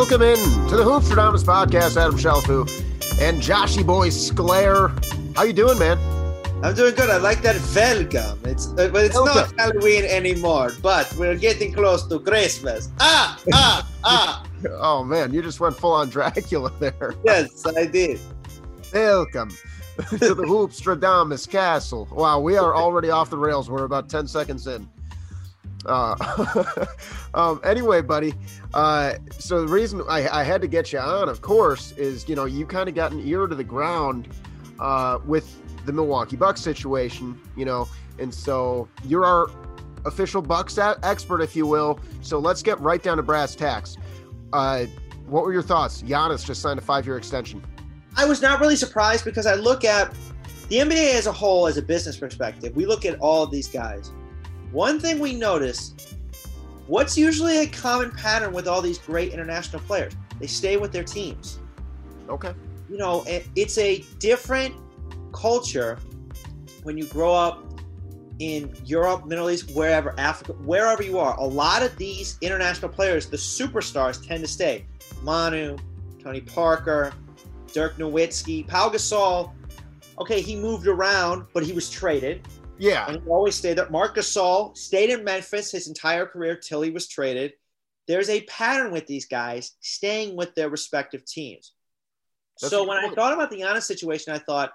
Welcome in to the Hoops Hoopstradamus podcast, Adam Shelfu and Joshy Boy Sclair. How you doing, man? I'm doing good. I like that welcome. It's uh, but it's not Halloween anymore. But we're getting close to Christmas. Ah, ah, ah. Oh man, you just went full on Dracula there. Yes, I did. Welcome to the Hoopstradamus Castle. Wow, we are already off the rails. We're about 10 seconds in. Uh, um, anyway, buddy, uh, so the reason I, I had to get you on, of course, is you know, you kind of got an ear to the ground uh, with the Milwaukee Bucks situation, you know, and so you're our official Bucks expert, if you will. So let's get right down to brass tacks. Uh, what were your thoughts? Giannis just signed a five year extension. I was not really surprised because I look at the NBA as a whole, as a business perspective. We look at all of these guys. One thing we notice what's usually a common pattern with all these great international players? They stay with their teams. Okay. you know, it's a different culture when you grow up in Europe, Middle East, wherever, Africa, wherever you are. A lot of these international players, the superstars, tend to stay. Manu, Tony Parker, Dirk Nowitzki, Pau Gasol. Okay, he moved around, but he was traded, Yeah. and he always stayed there. Marc Gasol stayed in Memphis his entire career till he was traded. There's a pattern with these guys staying with their respective teams. That's so when I thought about the Giannis situation, I thought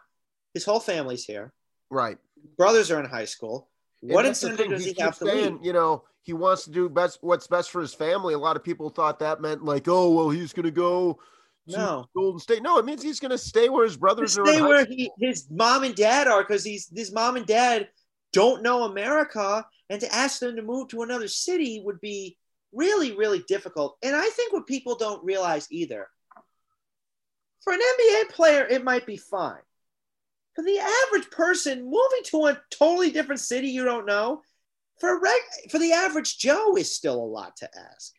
his whole family's here. Right. Brothers are in high school. What incentive does he, have to saying, leave? You know, he wants to do best what's best for his family. A lot of people thought that meant like, oh, well, he's going to go No. Golden State. No, it means he's going to stay where his brothers are. stay where he, his mom and dad are because he's his mom and dad don't know America, and to ask them to move to another city would be really, really difficult. And I think what people don't realize either, for an NBA player, it might be fine. For the average person, moving to a totally different city you don't know, for reg, for the average Joe is still a lot to ask.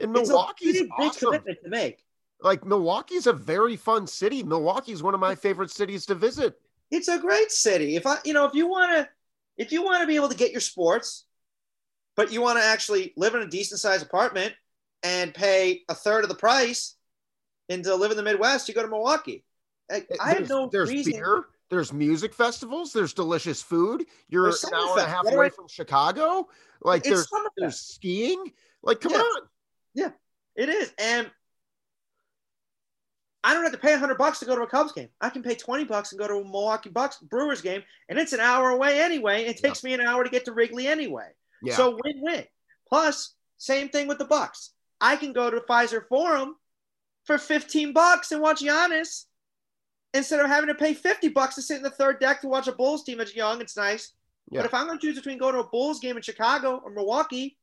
And It's a Milwaukee's big awesome. commitment to make. Like Milwaukee's a very fun city. Milwaukee's one of my favorite cities to visit. it's a great city. If I, you know, if you want to, if you want to be able to get your sports, but you want to actually live in a decent sized apartment and pay a third of the price and to live in the Midwest, you go to Milwaukee. I, I have no There's reason. beer. There's music festivals. There's delicious food. You're an hour and a half away from Chicago. Like there's there's skiing. Like come Yeah. on. Yeah, it is, and I don't have to pay hundred bucks to go to a Cubs game. I can pay twenty bucks and go to a Milwaukee Bucks Brewers game, and it's an hour away anyway. It takes me an hour to get to Wrigley anyway. Yeah. So win-win. Plus, same thing with the Bucks. I can go to Fiserv Forum for 15 bucks and watch Giannis instead of having to pay 50 bucks to sit in the third deck to watch a Bulls team that's young. It's nice. Yeah. But if I'm going to choose between going to a Bulls game in Chicago or Milwaukee,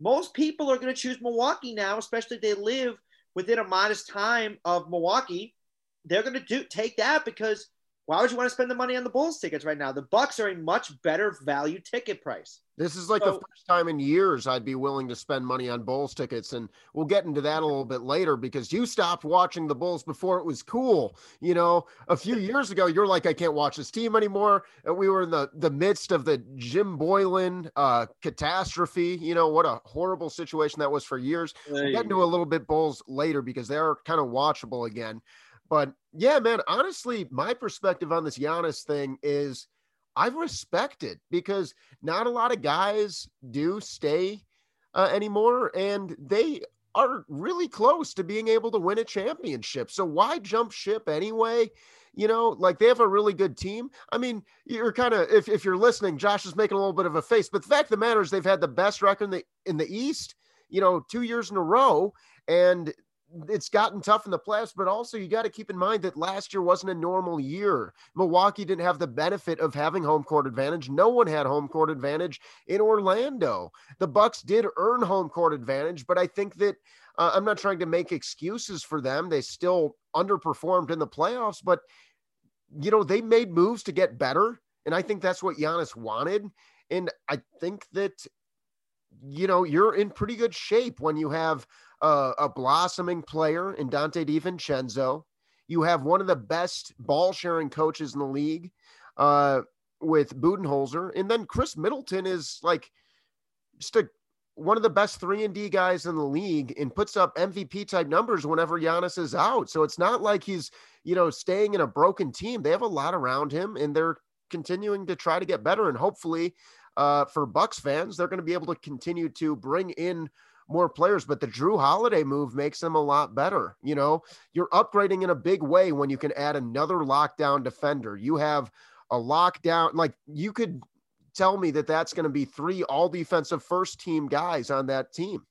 most people are going to choose Milwaukee now, especially if they live within a modest time of Milwaukee. They're going to do take that because why would you want to spend the money on the Bulls tickets right now? The Bucks are a much better value ticket price. This is like the first time in years I'd be willing to spend money on Bulls tickets. And we'll get into that a little bit later because you stopped watching the Bulls before it was cool. You know, a few years ago, you're like, I can't watch this team anymore. And we were in the, the midst of the Jim Boylen uh, catastrophe. You know, what a horrible situation that was for years. We'll get into a little bit Bulls later because they are kind of watchable again. But yeah, man, honestly, my perspective on this Giannis thing is I respect it because not a lot of guys do stay uh, anymore, and they are really close to being able to win a championship. So why jump ship anyway? You know, like they have a really good team. I mean, you're kind of if, if you're listening, Josh is making a little bit of a face, but the fact of the matter is they've had the best record in the in the East, you know, two years in a row, and it's gotten tough in the playoffs, but also you got to keep in mind that last year wasn't a normal year. Milwaukee didn't have the benefit of having home court advantage. No one had home court advantage in Orlando. The Bucks did earn home court advantage, but I think that uh, I'm not trying to make excuses for them. They still underperformed in the playoffs, but you know they made moves to get better, and I think that's what Giannis wanted. And I think that you know you're in pretty good shape when you have uh, a blossoming player in Donte DiVincenzo. You have one of the best ball sharing coaches in the league uh, with Budenholzer. And then Khris Middleton is like just a one of the best three and D guys in the league and puts up MVP type numbers whenever Giannis is out. So it's not like he's, you know, staying in a broken team. They have a lot around him and they're continuing to try to get better. And hopefully, uh, for Bucks fans, they're going to be able to continue to bring in more players. But the Jrue Holiday move makes them a lot better. You know, you're upgrading in a big way when you can add another lockdown defender. You have a lockdown, like you could tell me that that's going to be three all defensive first team guys on that team.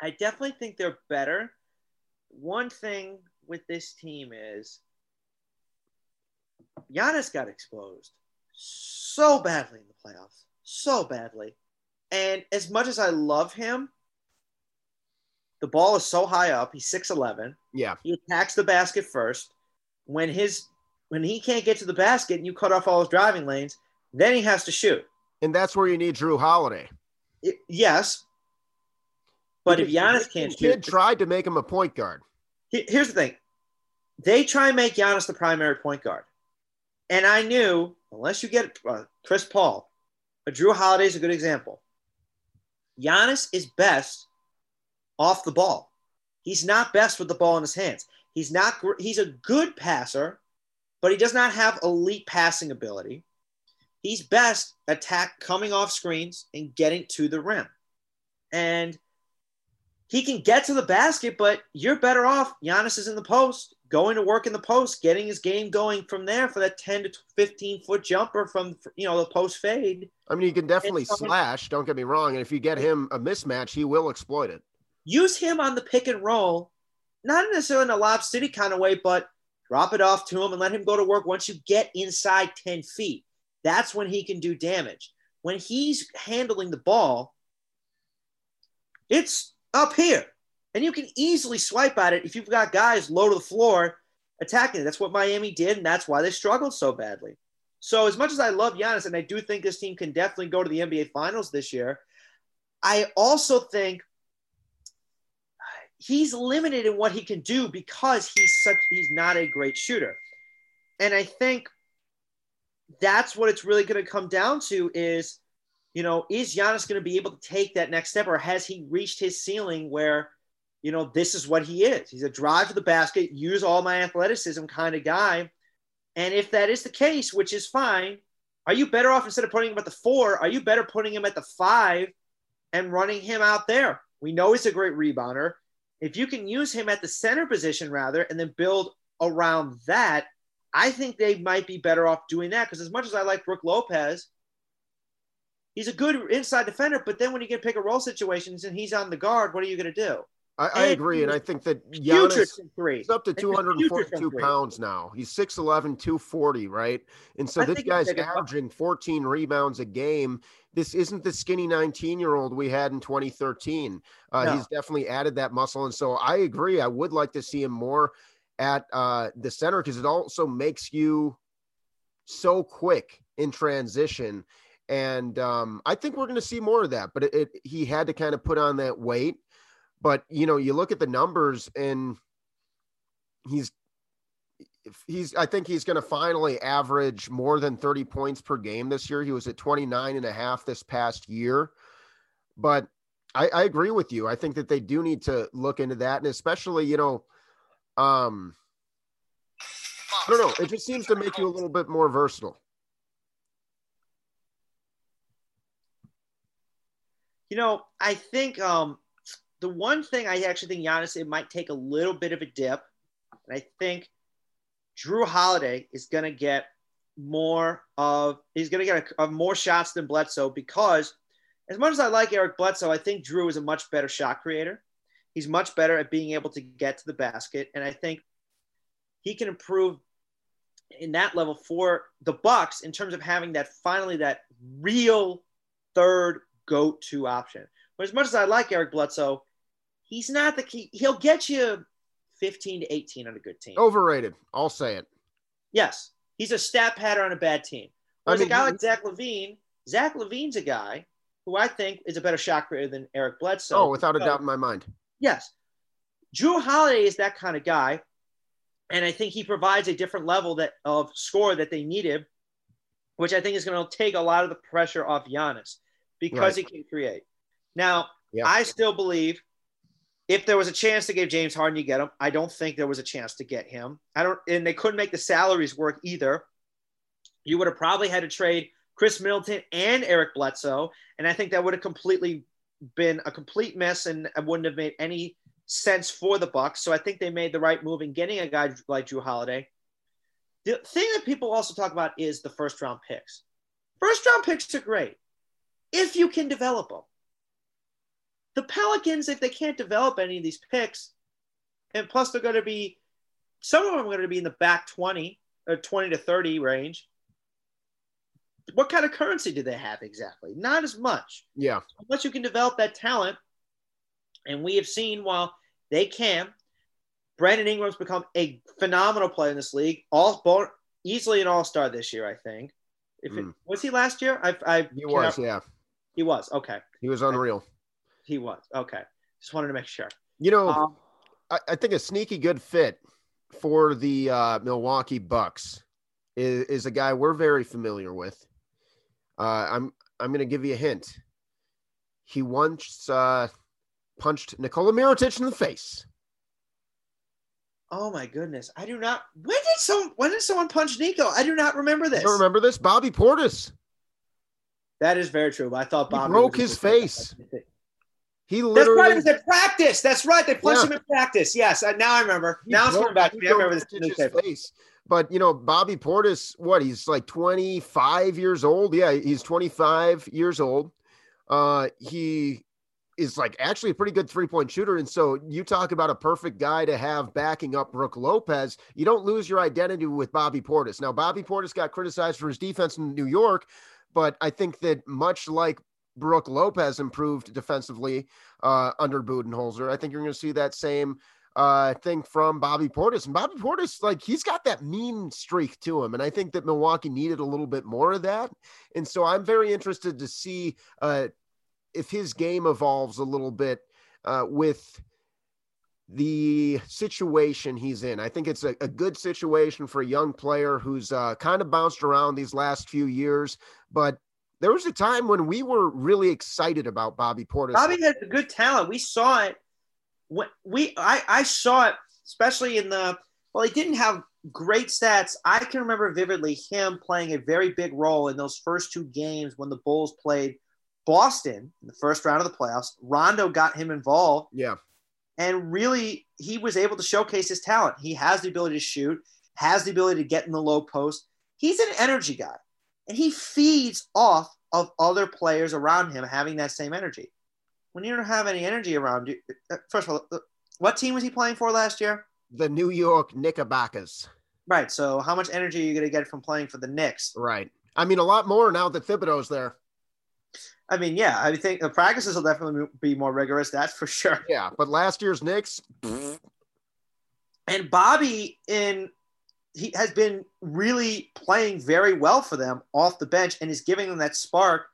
I definitely think they're better. One thing with this team is Giannis got exposed so badly in the playoffs, so badly. And as much as I love him, the ball is so high up. He's 6'11. Yeah. He attacks the basket first. When his when he can't get to the basket and you cut off all his driving lanes, then he has to shoot. And that's where you need Jrue Holiday. It, yes. But if Giannis can't kid tried to make him a point guard. Here's the thing. They try and make Giannis the primary point guard. And I knew, unless you get uh, Chris Paul, but Jrue Holiday is a good example. Giannis is best off the ball. He's not best with the ball in his hands. He's not. He's a good passer, but he does not have elite passing ability. He's best attack coming off screens and getting to the rim, and he can get to the basket. But you're better off. Giannis is in the post, going to work in the post, getting his game going from there for that 10 to 15 foot jumper from you know the post fade. I mean, he can definitely slash. Don't get me wrong. And if you get him a mismatch, he will exploit it. Use him on the pick and roll, not necessarily in a lob city kind of way, but drop it off to him and let him go to work. Once you get inside 10 feet, that's when he can do damage. When he's handling the ball, it's up here. And you can easily swipe at it if you've got guys low to the floor attacking it. That's what Miami did, and that's why they struggled so badly. So, as much as I love Giannis, and I do think this team can definitely go to the NBA Finals this year, I also think he's limited in what he can do because he's such he's not a great shooter. And I think that's what it's really going to come down to is, you know, is Giannis going to be able to take that next step or has he reached his ceiling where you know, this is what he is. He's a drive to the basket, use all my athleticism kind of guy. And if that is the case, which is fine, are you better off instead of putting him at the four? Are you better putting him at the five and running him out there? We know he's a great rebounder. If you can use him at the center position rather and then build around that, I think they might be better off doing that because as much as I like Brook Lopez, he's a good inside defender. But then when you get pick and roll situations and he's on the guard, what are you going to do? I, I agree, and I think that Giannis is up to 242 pounds now. He's 6'11", 240, right? And so I this guy's averaging 14 rebounds a game. This isn't the skinny 19-year-old we had in 2013. Uh, no. He's definitely added that muscle, and so I agree. I would like to see him more at uh, the center because it also makes you so quick in transition. And um, I think we're going to see more of that. But it, it, he had to kind of put on that weight but you know, you look at the numbers and he's he's I think he's going to finally average more than 30 points per game this year. He was at 29 and a half this past year. But I, I agree with you. I think that they do need to look into that. And especially, you know, um, I don't know. It just seems to make you a little bit more versatile. You know, I think um, the one thing I actually think Giannis it might take a little bit of a dip, and I think Jrue Holiday is going to get more of he's going to get a, a more shots than Bledsoe because as much as I like Eric Bledsoe, I think Jrue is a much better shot creator. He's much better at being able to get to the basket, and I think he can improve in that level for the Bucks in terms of having that finally that real third go-to option. But as much as I like Eric Bledsoe, he's not the key. He'll get you 15 to 18 on a good team. Overrated. I'll say it. Yes. He's a stat pattern on a bad team. Whereas I mean, a guy like Zach LaVine, Zach LaVine's a guy who I think is a better shot creator than Eric Bledsoe. Oh, without a doubt in my mind. Yes. Jrue Holiday is that kind of guy. And I think he provides a different level that of score that they needed, which I think is going to take a lot of the pressure off Giannis because right. he can create. Now, Yeah. I still believe if there was a chance to give James Harden, you get him. I don't think there was a chance to get him. I don't, and they couldn't make the salaries work either. You would have probably had to trade Khris Middleton and Eric Bledsoe, and I think that would have completely been a complete mess and it wouldn't have made any sense for the Bucks. So I think they made the right move in getting a guy like Jrue Holiday. The thing that people also talk about is the first round picks. First round picks are great if you can develop them. The Pelicans, if they can't develop any of these picks, and plus they're going to be, some of them are going to be in the back 20 or 20 to 30 range. What kind of currency do they have exactly? Not as much. Yeah. Unless you can develop that talent, and we have seen while they can, Brandon Ingram's become a phenomenal player in this league. All born, easily an all star this year, I think. If it, Mm. was he last year? I, I He was, yeah. He was okay. He was unreal. He was okay. Just wanted to make sure. You know, Um, I, I think a sneaky good fit for the uh, Milwaukee Bucks is, is a guy we're very familiar with. Uh, I'm I'm going to give you a hint. He once uh, punched Nikola Mirotic in the face. oh my goodness, I do not. When did some? When did someone punch Nico? I do not remember this. You don't remember this? Bobby Portis. That is very true. I thought He Bobby broke his face. He That's literally right. It was at practice. That's right. They punched Yeah. him in practice. Yes. I- Now I remember. he now it's coming back to me. I remember this face. But you know, Bobby Portis, what he's like 25 years old. Yeah, he's 25 years old. Uh, he is like actually a pretty good three point shooter. And so you talk about a perfect guy to have backing up Brook Lopez. You don't lose your identity with Bobby Portis. Now, Bobby Portis got criticized for his defense in New York, but I think that much like Brook Lopez improved defensively uh, under Budenholzer, I think you're going to see that same uh, thing from Bobby Portis. And Bobby Portis, like he's got that mean streak to him, and I think that Milwaukee needed a little bit more of that. And so I'm very interested to see uh, if his game evolves a little bit uh, with the situation he's in. I think it's a, a good situation for a young player who's uh, kind of bounced around these last few years, but. There was a time when we were really excited about Bobby Portis. Bobby had good talent. We saw it. When we, I, I saw it, especially in the. Well, he didn't have great stats. I can remember vividly him playing a very big role in those first two games when the Bulls played Boston in the first round of the playoffs. Rondo got him involved, yeah, and really he was able to showcase his talent. He has the ability to shoot, has the ability to get in the low post. He's an energy guy, and he feeds off of other players around him having that same energy. When you don't have any energy around you, uh, first of all, uh, what team was he playing for last year? the New York Knickerbockers. Right. So how much energy are you going to get from playing for the Knicks? Right. I mean, a lot more now that Thibodeau's there. I mean, yeah, I think the practices will definitely be more rigorous. That's for sure. Yeah, but last year's Knicks, And Bobby in he has been really playing very well for them off the bench and is giving them that spark.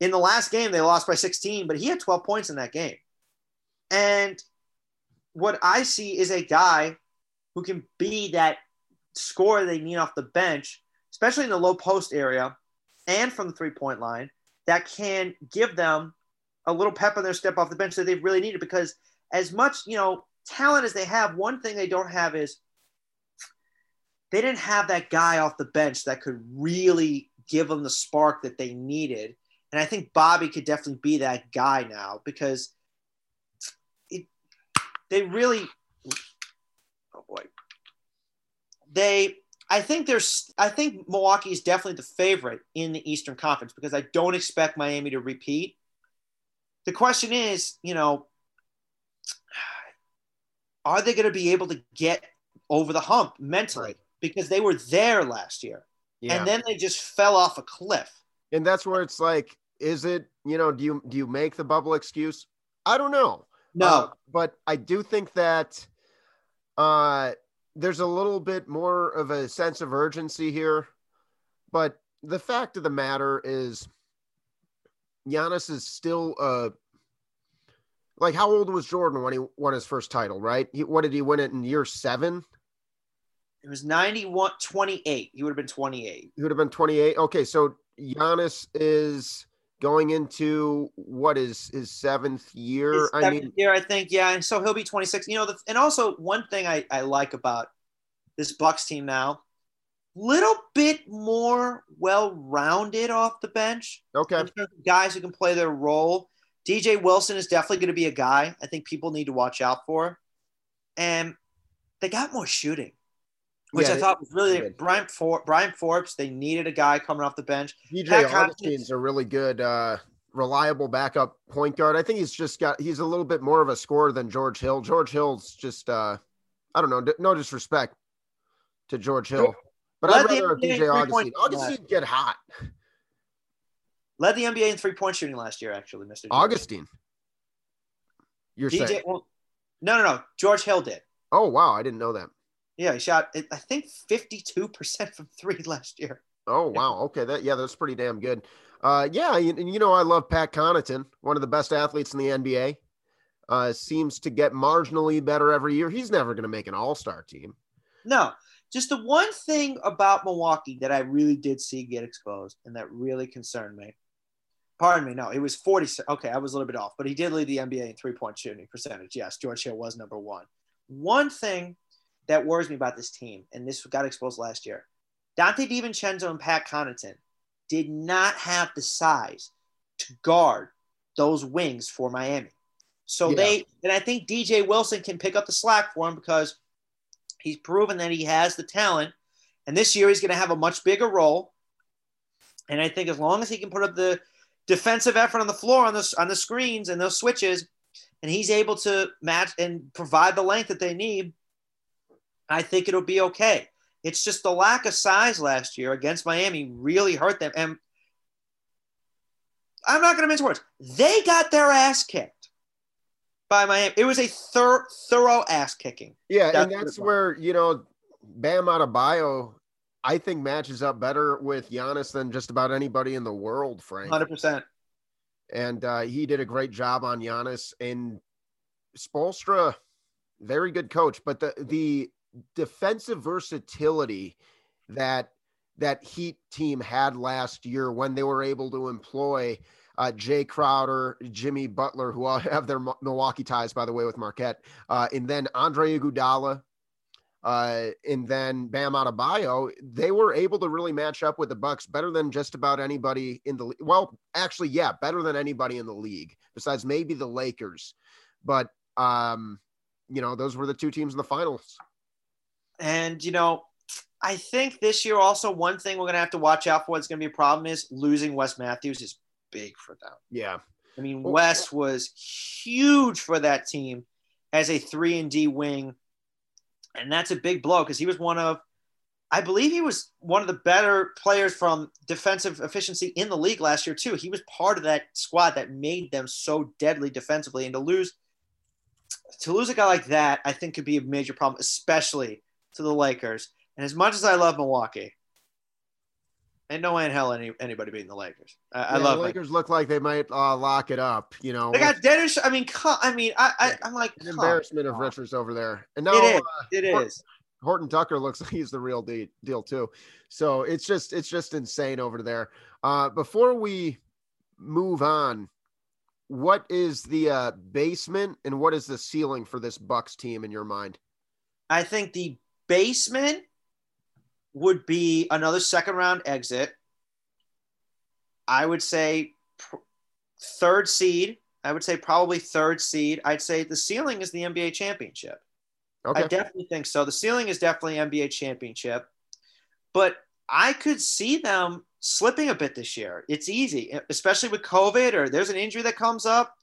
In the last game, they lost by 16, but he had 12 points in that game. And what I see is a guy who can be that scorer they need off the bench, especially in the low post area and from the three point line, that can give them a little pep in their step off the bench that they really needed. Because as much, you know, talent as they have, one thing they don't have is they didn't have that guy off the bench that could really give them the spark that they needed. And I think Bobby could definitely be that guy now because it, they really, oh boy, they, I think there's, I think Milwaukee is definitely the favorite in the Eastern Conference because I don't expect Miami to repeat. The question is, you know, are they going to be able to get over the hump mentally? Because they were there last year yeah, and then they just fell off a cliff. and that's where it's like, is it you know, do you do you make the bubble excuse? I don't know. No, Uh, but I do think that uh, there's a little bit more of a sense of urgency here. But the fact of the matter is, Giannis is still uh, like how old was Jordan when he won his first title? Right? He, what did he win it in year seven? It was 91 28. He would have been 28. He would have been 28. Okay, so Giannis is going into what is his seventh year. His I seventh mean, year, I think, yeah, and so he'll be 26. You know, the, and also one thing I, I like about this Bucks team now, little bit more well-rounded off the bench. okay, in terms of guys who can play their role. DJ Wilson is definitely going to be a guy I think people need to watch out for. And they got more shooting, which Yeah, I thought was really good. Bryn, For- Bryn Forbes. They needed a guy coming off the bench. DJ Augustin's a really good, uh, reliable backup point guard. I think he's just got he's a little bit more of a scorer than George Hill. George Hill's just, uh, I don't know, d- no disrespect to George Hill, but Led I'd rather DJ Augustin. Augustin get hot. Led the NBA in three-point shooting last year, actually, Mr. Augustin, you're DJ, saying? well, no, no, no. George Hill did. Oh wow, I didn't know that. Yeah, he shot, I think, 52% from three last year. Oh wow, okay, that yeah, that's pretty damn good. Uh, yeah, you, you know I love Pat Connaughton, one of the best athletes in the NBA. Uh, seems to get marginally better every year. He's never going to make an All Star team. No, just the one thing about Milwaukee that I really did see get exposed and that really concerned me. Pardon me, no, it was 40. Okay, I was a little bit off, but he did lead the NBA in three point shooting percentage. Yes, George Hill was number one. One thing that worries me about this team, and this got exposed last year Donte DiVincenzo and Pat Connaughton did not have the size to guard those wings for Miami. So Yeah. they, and I think DJ Wilson can pick up the slack for him because he's proven that he has the talent. And this year he's going to have a much bigger role. And I think as long as he can put up the defensive effort on the floor on the, on the screens and those switches, and he's able to match and provide the length that they need, I think it'll be okay. It's just the lack of size last year against Miami really hurt them. And I'm not going to mince words. They got their ass kicked by Miami. It was a thir- thorough ass kicking. Yeah, That's and that's where you know Bam Adebayo, I think matches up better with Giannis than just about anybody in the world, Frank. 100%. And uh, he did a great job on Giannis and Spoelstra, very good coach. But the the defensive versatility that that Heat team had last year when they were able to employ uh, Jae Crowder, Jimmy Butler, who all have their Milwaukee ties, by the way, with Marquette, uh, and then Andre Iguodala, uh, and then Bam Adebayo, they were able to really match up with the Bucks better than just about anybody in the. Well, actually, yeah, better than anybody in the league besides maybe the Lakers. But um, you know, those were the two teams in the finals. And, you know, I think this year also one thing we're going to have to watch out for. It's going to be a problem is losing Wes Matthews is big for them. Yeah, I mean, Well- Wes was huge for that team as a three and D wing, and that's a big blow because he was one of, I believe he was one of the better players from defensive efficiency in the league last year too. He was part of that squad that made them so deadly defensively, and to lose, to lose a guy like that, I think could be a major problem, especially to the Lakers. And as much as I love Milwaukee, ain't no way in hell any, anybody beating the Lakers. I, I love the it. Lakers look like they might uh, lock it up. You know, They got Dennis. I mean, I mean, I, I I'm like, an embarrassment of riches over there. And now It is. uh, It Hort- Horton Tucker looks like he's the real de- deal too. So it's just it's just insane over there. Uh, before we move on, what is the uh, basement and what is the ceiling for this Bucks team in your mind? I think the basement would be another second round exit. I would say pr- third seed. I would say probably third seed. I'd say the ceiling is the NBA championship. Okay. I definitely think so. The ceiling is definitely NBA championship, but I could see them slipping a bit this year. It's easy, especially with COVID or there's an injury that comes up.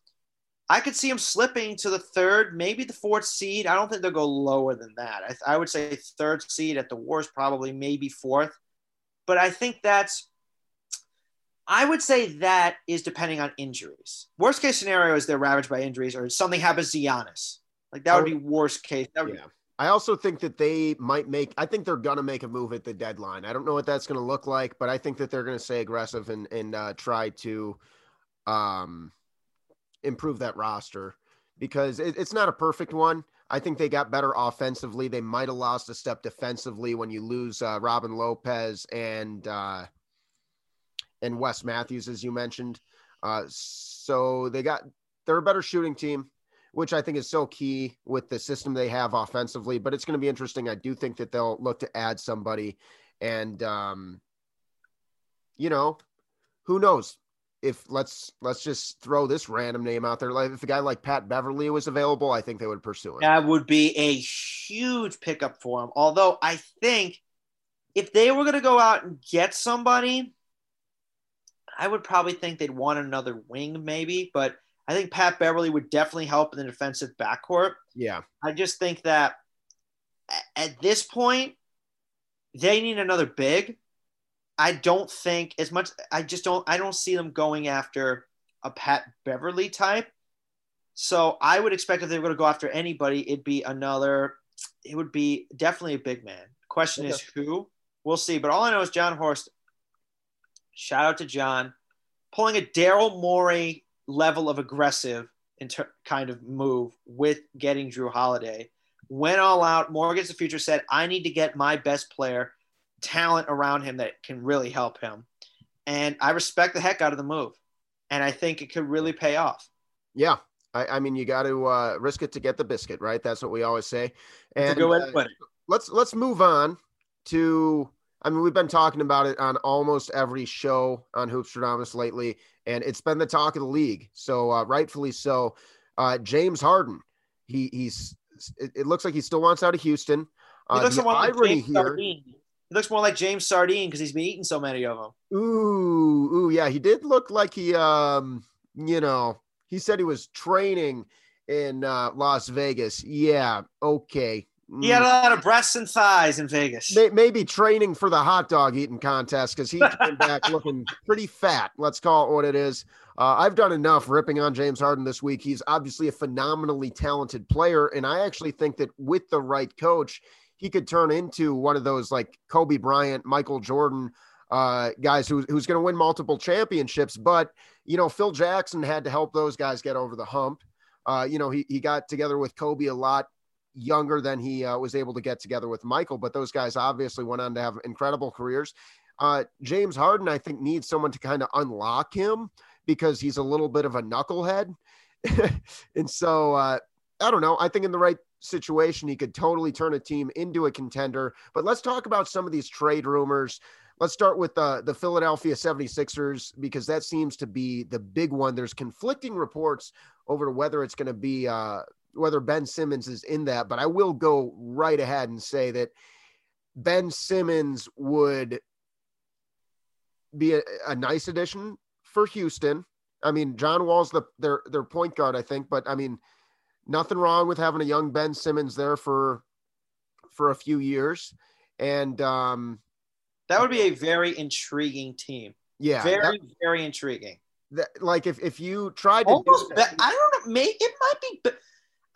I could see them slipping to the third, maybe the fourth seed. I don't think they'll go lower than that. I, I would say third seed at the worst, probably maybe fourth. But I think that's, I would say that is depending on injuries. Worst case scenario is they're ravaged by injuries or something happens to Giannis. Like that would be worst case. That would, yeah. I also think that they might make. I think they're gonna make a move at the deadline. I don't know what that's gonna look like, but I think that they're gonna stay aggressive and and uh, try to um, improve that roster because it, it's not a perfect one. I think they got better offensively. They might have lost a step defensively when you lose uh, Robin Lopez and uh, and Wes Matthews, as you mentioned. Uh, so they got they're a better shooting team, which I think is so key with the system they have offensively. But it's going to be interesting. I do think that they'll look to add somebody, and um, you know, who knows? If let's let's just throw this random name out there, like if a guy like Pat Beverley was available, I think they would pursue it. That would be a huge pickup for him. Although I think if they were going to go out and get somebody, I would probably think they'd want another wing, maybe. But I think Pat Beverley would definitely help in the defensive backcourt. Yeah. I just think that at this point, they need another big. I don't think as much. I just don't. I don't see them going after a Pat Beverley type. So I would expect if they were going to go after anybody, it'd be another. It would be definitely a big man. Question okay. is who. We'll see. But all I know is Jon Horst. Shout out to Jon, pulling a Daryl Morey level of aggressive inter- kind of move with getting Jrue Holiday. Went all out. Morgan's the future said, I need to get my best player, talent around him that can really help him. And I respect the heck out of the move. And I think it could really pay off. Yeah. I, I mean, you got to uh, risk it to get the biscuit, right? That's what we always say. And uh, let's let's move on to I mean, we've been talking about it on almost every show on Hoopstradamus lately, and it's been the talk of the league. So uh, rightfully so. Uh, James Harden, he he's it, it, looks like he still wants out of Houston. Uh, he looks more like James here, Sardine. He looks more like James Sardine because he's been eating so many of them. Ooh, ooh, yeah, he did look like he, um, you know, he said he was training in uh, Las Vegas. Yeah, okay, he had a lot of breasts and thighs in Vegas. Maybe training for the hot dog eating contest because he came back looking pretty fat. Let's call it what it is. Uh, I've done enough ripping on James Harden this week. He's obviously a phenomenally talented player. And I actually think that with the right coach, he could turn into one of those like Kobe Bryant, Michael Jordan uh, guys who, who's going to win multiple championships. But, you know, Phil Jackson had to help those guys get over the hump. Uh, you know, he, he got together with Kobe a lot younger than he uh, was able to get together with Michael, but those guys obviously went on to have incredible careers. Uh, James Harden, I think, needs someone to kind of unlock him because he's a little bit of a knucklehead. and so, uh, I don't know. I think in the right situation, he could totally turn a team into a contender. But let's talk about some of these trade rumors. Let's start with the, the Philadelphia 76ers because that seems to be the big one. There's conflicting reports over whether it's going to be uh, whether Ben Simmons is in that, but I will go right ahead and say that Ben Simmons would be a, a nice addition for Houston. I mean, John Wall's the their their point guard, I think, but I mean, nothing wrong with having a young Ben Simmons there for for a few years, and um, that would be a very intriguing team. Yeah, very that, very intriguing. That, like if if you tried to, almost, be, I don't know, may it might be but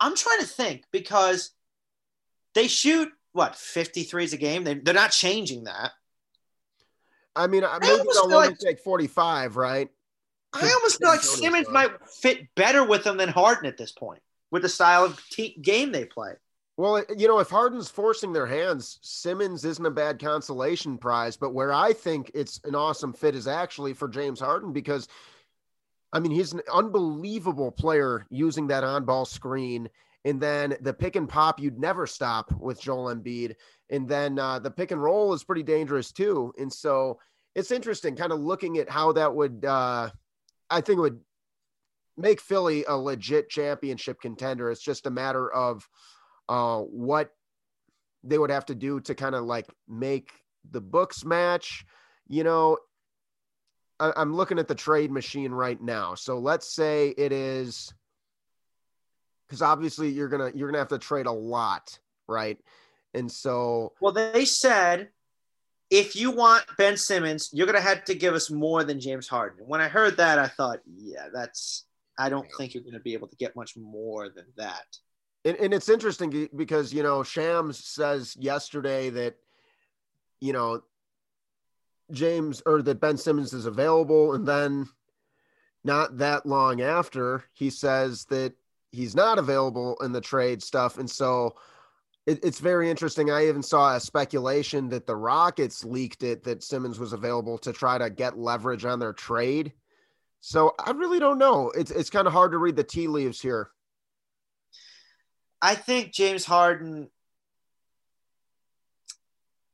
I'm trying to think because they shoot what 53s a game. They, they're not changing that. I mean, I maybe they'll only like, take 45, right? I almost feel like Simmons might fit better with them than Harden at this point, with the style of game they play. Well, you know, if Harden's forcing their hands, Simmons isn't a bad consolation prize. But where I think it's an awesome fit is actually for James Harden because I mean, he's an unbelievable player using that on ball screen. And then the pick and pop, you'd never stop with Joel Embiid. And then uh, the pick and roll is pretty dangerous too. And so it's interesting kind of looking at how that would, uh, I think, would make Philly a legit championship contender. It's just a matter of uh, what they would have to do to kind of like make the books match. You know, I'm looking at the trade machine right now. So let's say it is because obviously you're gonna you're gonna have to trade a lot, right? And so well, they said if you want Ben Simmons, you're gonna have to give us more than James Harden. When I heard that, I thought, yeah, that's I don't think you're gonna be able to get much more than that. And, and it's interesting because you know Shams says yesterday that you know James or that Ben Simmons is available. And then not that long after, he says that he's not available in the trade stuff. And so it, it's very interesting. I even saw a speculation that the Rockets leaked it that Simmons was available to try to get leverage on their trade. So I really don't know. It's it's kind of hard to read the tea leaves here. I think James Harden.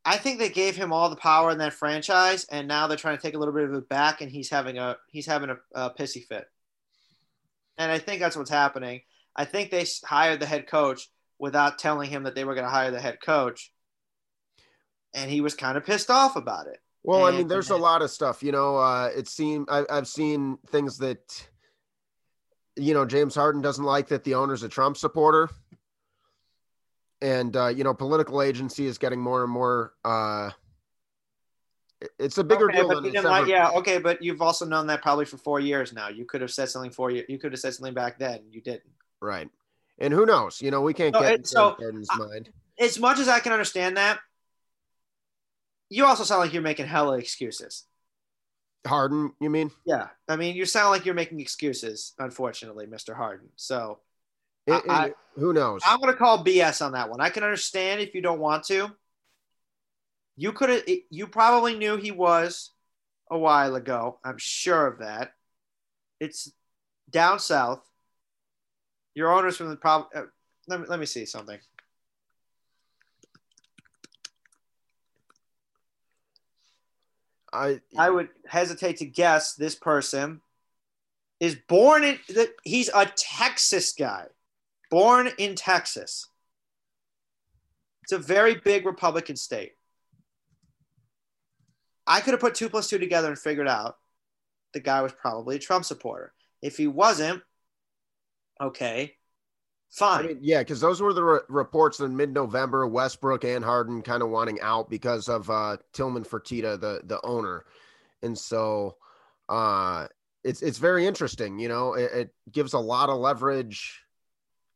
I think they gave him all the power in that franchise, and now they're trying to take a little bit of it back, and he's having a he's having a, a pissy fit. And I think that's what's happening. I think they hired the head coach without telling him that they were going to hire the head coach, and he was kind of pissed off about it. Well, I mean, there's a lot of stuff. You know, uh, it seemed I, I've seen things that, you know, James Harden doesn't like that the owner's a Trump supporter, and uh, you know, political agency is getting more and more. Uh, it's a bigger Okay, deal but than you it's didn't like- ever. yeah, okay, but you've also known that probably for four years now. You could have said something for you. You could have said something back then. You didn't. Right. And who knows? You know, we can't No, get it- so, James Harden's mind. As much as I can understand that, you also sound like you're making hella excuses. Harden, you mean? Yeah, I mean, you sound like you're making excuses. Unfortunately, Mr. Harden. So It- I- it- who knows? I'm going to call BS on that one. I can understand if you don't want to. You could have. You probably knew he was a while ago. I'm sure of that. It's down south. Your owners from the prob. Uh, let me let me see something. I I would hesitate to guess this person is born in that he's a Texas guy, born in Texas. It's a very big Republican state. I could have put two plus two together and figured out the guy was probably a Trump supporter. If he wasn't, okay, I mean, yeah, because those were the re- reports in mid-November. Westbrook and Harden kind of wanting out because of uh, Tillman Fertitta, the the owner, and so uh, it's it's very interesting. You know, it, it gives a lot of leverage.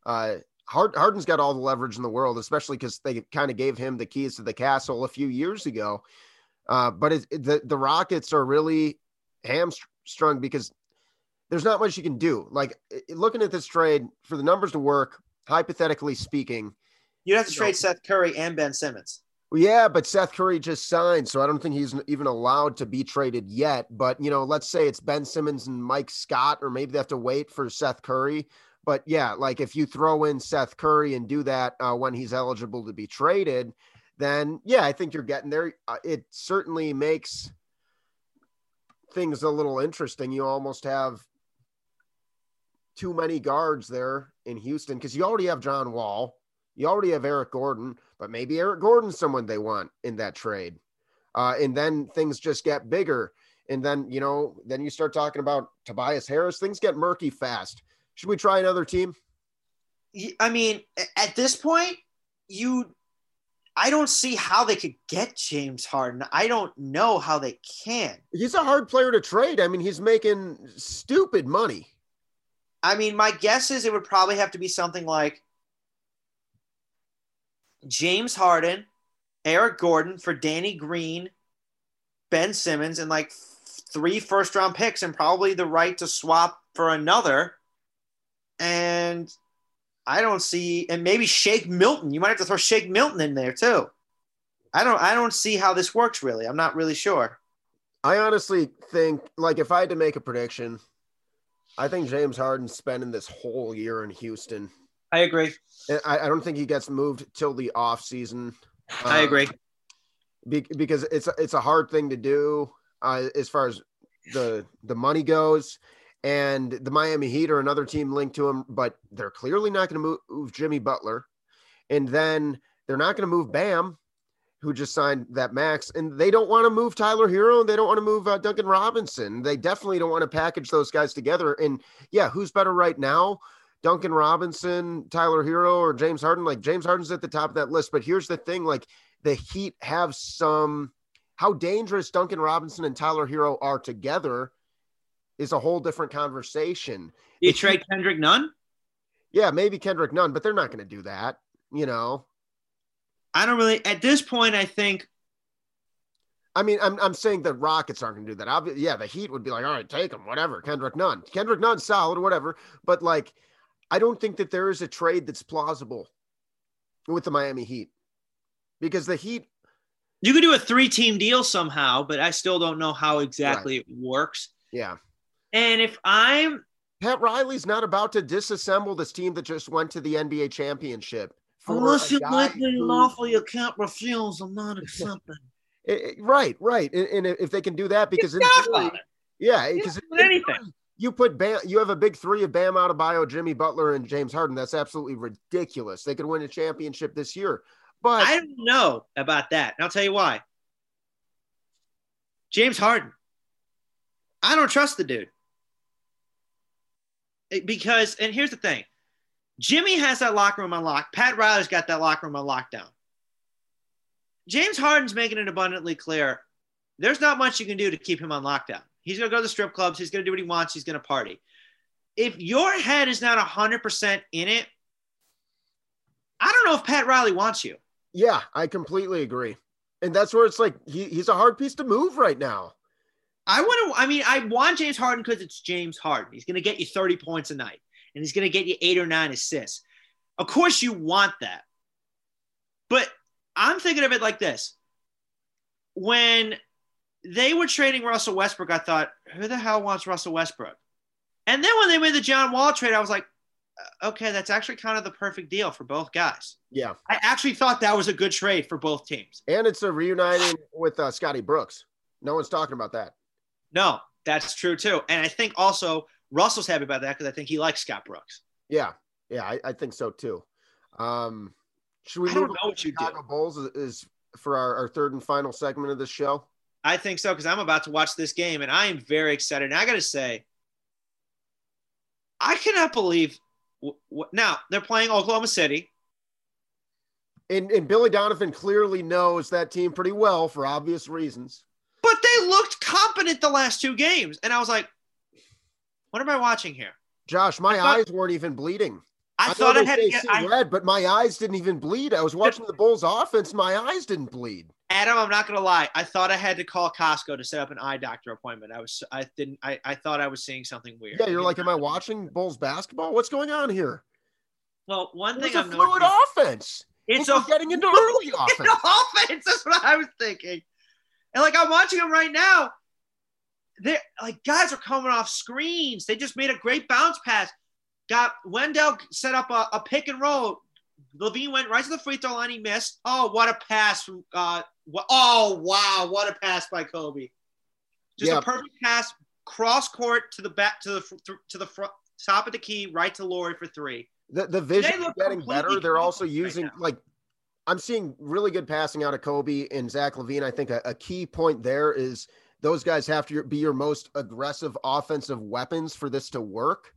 Uh, Hard, Harden's got all the leverage in the world, especially because they kind of gave him the keys to the castle a few years ago. Uh, but it- the the Rockets are really hamstrung because there's not much you can do. Like looking at this trade for the numbers to work, hypothetically speaking, You'd have to trade Seth Curry and Ben Simmons. yeah, but Seth Curry just signed, so I don't think he's even allowed to be traded yet. But you know, let's say it's Ben Simmons and Mike Scott, or maybe they have to wait for Seth Curry. But yeah, like if you throw in Seth Curry and do that uh, when he's eligible to be traded, then yeah, I think you're getting there. Uh, it certainly makes things a little interesting. You almost have too many guards there in Houston because you already have John Wall, you already have Eric Gordon, but maybe Eric Gordon's someone they want in that trade. Uh, and then things just get bigger. And then, you know, then you start talking about Tobias Harris. Things get murky fast. Should we try another team? I mean, at this point, you, I don't see how they could get James Harden. I don't know how they can. He's a hard player to trade. I mean, he's making stupid money. I mean, my guess is it would probably have to be something like James Harden, Eric Gordon for Danny Green, Ben Simmons, and like three first round picks, and probably the right to swap for another. And I don't see, and maybe Shake Milton. You might have to throw Shake Milton in there too. I don't, I don't see how this works really. I'm not really sure. I honestly think, like, if I had to make a prediction, I think James Harden's spending this whole year in Houston. I agree. I, I don't think he gets moved till the off season. I Uh, agree. be, because it's it's a hard thing to do uh, as far as the the money goes. And the Miami Heat are another team linked to him, but they're clearly not going to move, move Jimmy Butler, and then they're not going to move Bam, who just signed that max, and they don't want to move Tyler Herro, and they don't want to move uh, Duncan Robinson. They definitely don't want to package those guys together. And yeah, who's better right now? Duncan Robinson, Tyler Herro, or James Harden? Like James Harden's at the top of that list. But here's the thing: like the Heat have some how dangerous Duncan Robinson and Tyler Herro are together is a whole different conversation. You trade Kendrick Nunn? Yeah, maybe Kendrick Nunn, but they're not going to do that. You know, I don't really. At this point, I think I mean, I'm, I'm saying the Rockets aren't going to do that. Obviously, yeah, the Heat would be like, all right, take him, whatever. Kendrick Nunn, Kendrick Nunn, solid, whatever. But like, I don't think that there is a trade that's plausible with the Miami Heat because the Heat you could do a three-team deal somehow, but I still don't know how exactly it works. Yeah. And if I'm Pat Riley's not about to disassemble this team that just went to the NBA championship. Unless you me who- lawful, you can't refuse. I'm not accepting. Eh, eh, right, right. And, and if they can do that, because in theory, yeah, because anything. you put Bam, you have a big three of Bam Adebayo, Jimmy Butler, and James Harden. That's absolutely ridiculous. They could win a championship this year, but I don't know about that. And I'll tell you why. James Harden. I don't trust the dude. Because, and here's the thing Jimmy has that locker room unlocked. Pat Riley's got that locker room on lockdown. James Harden's making it abundantly clear there's not much you can do to keep him on lockdown. He's going to go to the strip clubs. He's going to do what he wants. He's going to party. If your head is not 100% in it, I don't know if Pat Riley wants you. yeah, I completely agree. And that's where it's like he, he's a hard piece to move right now. I want to. I mean, I want James Harden because it's James Harden. He's going to get you 30 points a night, and he's going to get you eight or nine assists. Of course, you want that, but I'm thinking of it like this: when they were trading Russell Westbrook, I thought, who the hell wants Russell Westbrook? And then when they made the John Wall trade, I was like, uh, okay, that's actually kind of the perfect deal for both guys. Yeah, I actually thought that was a good trade for both teams. and it's a reuniting with uh, Scotty Brooks. No one's talking about that. No, that's true too. And I think also Russell's happy about that because I think he likes Scott Brooks. Yeah, yeah, I, I think so too. Um, should we I move don't know what you do. Chicago Bulls is, is for our, our third and final segment of this show? I think so because I'm about to watch this game and I am very excited. And I got to say, I cannot believe. W- w- now they're playing Oklahoma City. And, and Billy Donovan clearly knows that team pretty well for obvious reasons. But they looked competent the last two games. And I was like, what am I watching here? Josh, my thought- eyes weren't even bleeding. I, know thought I had to get I, red, but my eyes didn't even bleed. I was watching the Bulls offense. My eyes didn't bleed. Adam, I'm not gonna lie. I thought I had to call Costco to set up an eye doctor appointment. I was I didn't I, I thought I was seeing something weird. Yeah, you're like, am I watching Bulls basketball? What's going on here? Well, one It's thing a I'm fluid noticing, offense. it's a getting into early offense. offense. That's what I was thinking. And like I'm watching them right now. They're like guys are coming off screens. They just made a great bounce pass. Got Wendell set up a, a pick and roll. LaVine went right to the free throw line. He missed. Oh, what a pass from uh oh wow, what a pass by Coby. Just Yeah. a perfect pass, cross court to the back to the to the front top of the key, right to Lauri for three. The, the vision is getting better. They're also confident right using like I'm seeing really good passing out of Coby and Zach LaVine. I think a, a key point there is those guys have to be your most aggressive offensive weapons for this to work,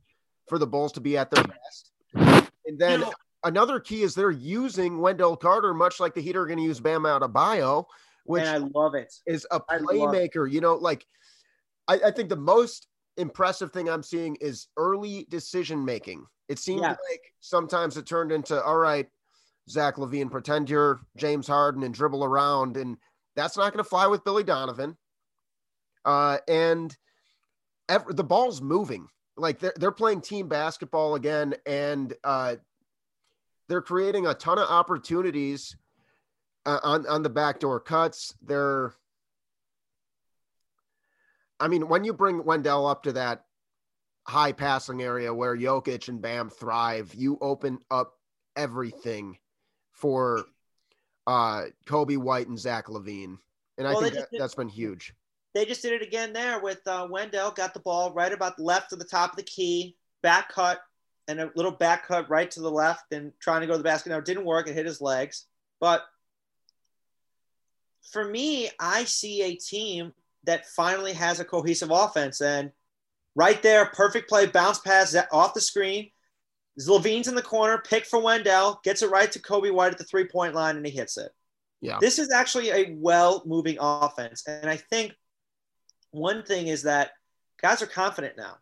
for the Bulls to be at their best. And then You know- another key is they're using Wendell Carter, much like the Heat are going to use Bam Adebayo, which I love it. Is a playmaker. You know, like I, I think the most impressive thing I'm seeing is early decision making. It seems Yeah. like sometimes it turned into all right, Zach LaVine, pretend you're James Harden and dribble around, and that's not going to fly with Billy Donovan. Uh, and ev- the ball's moving. Like they're they're playing team basketball again, and uh, they're creating a ton of opportunities uh, on on the backdoor cuts. They're, I mean, when you bring Wendell up to that high passing area where Jokic and Bam thrive, you open up everything for uh, Coby White and Zach LaVine, and I Well, think that, that's been huge. They just did it again there with uh, Wendell. Got the ball right about left of the top of the key, back cut, and a little back cut right to the left, and trying to go to the basket. Now it didn't work. It hit his legs. But for me, I see a team that finally has a cohesive offense, and right there, perfect play, bounce pass off the screen. LaVine's in the corner, pick for Wendell, gets it right to Coby White at the three point line, and he hits it. Yeah. This is actually a well moving offense. And I think one thing is that guys are confident now